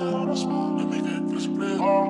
Let me get this for.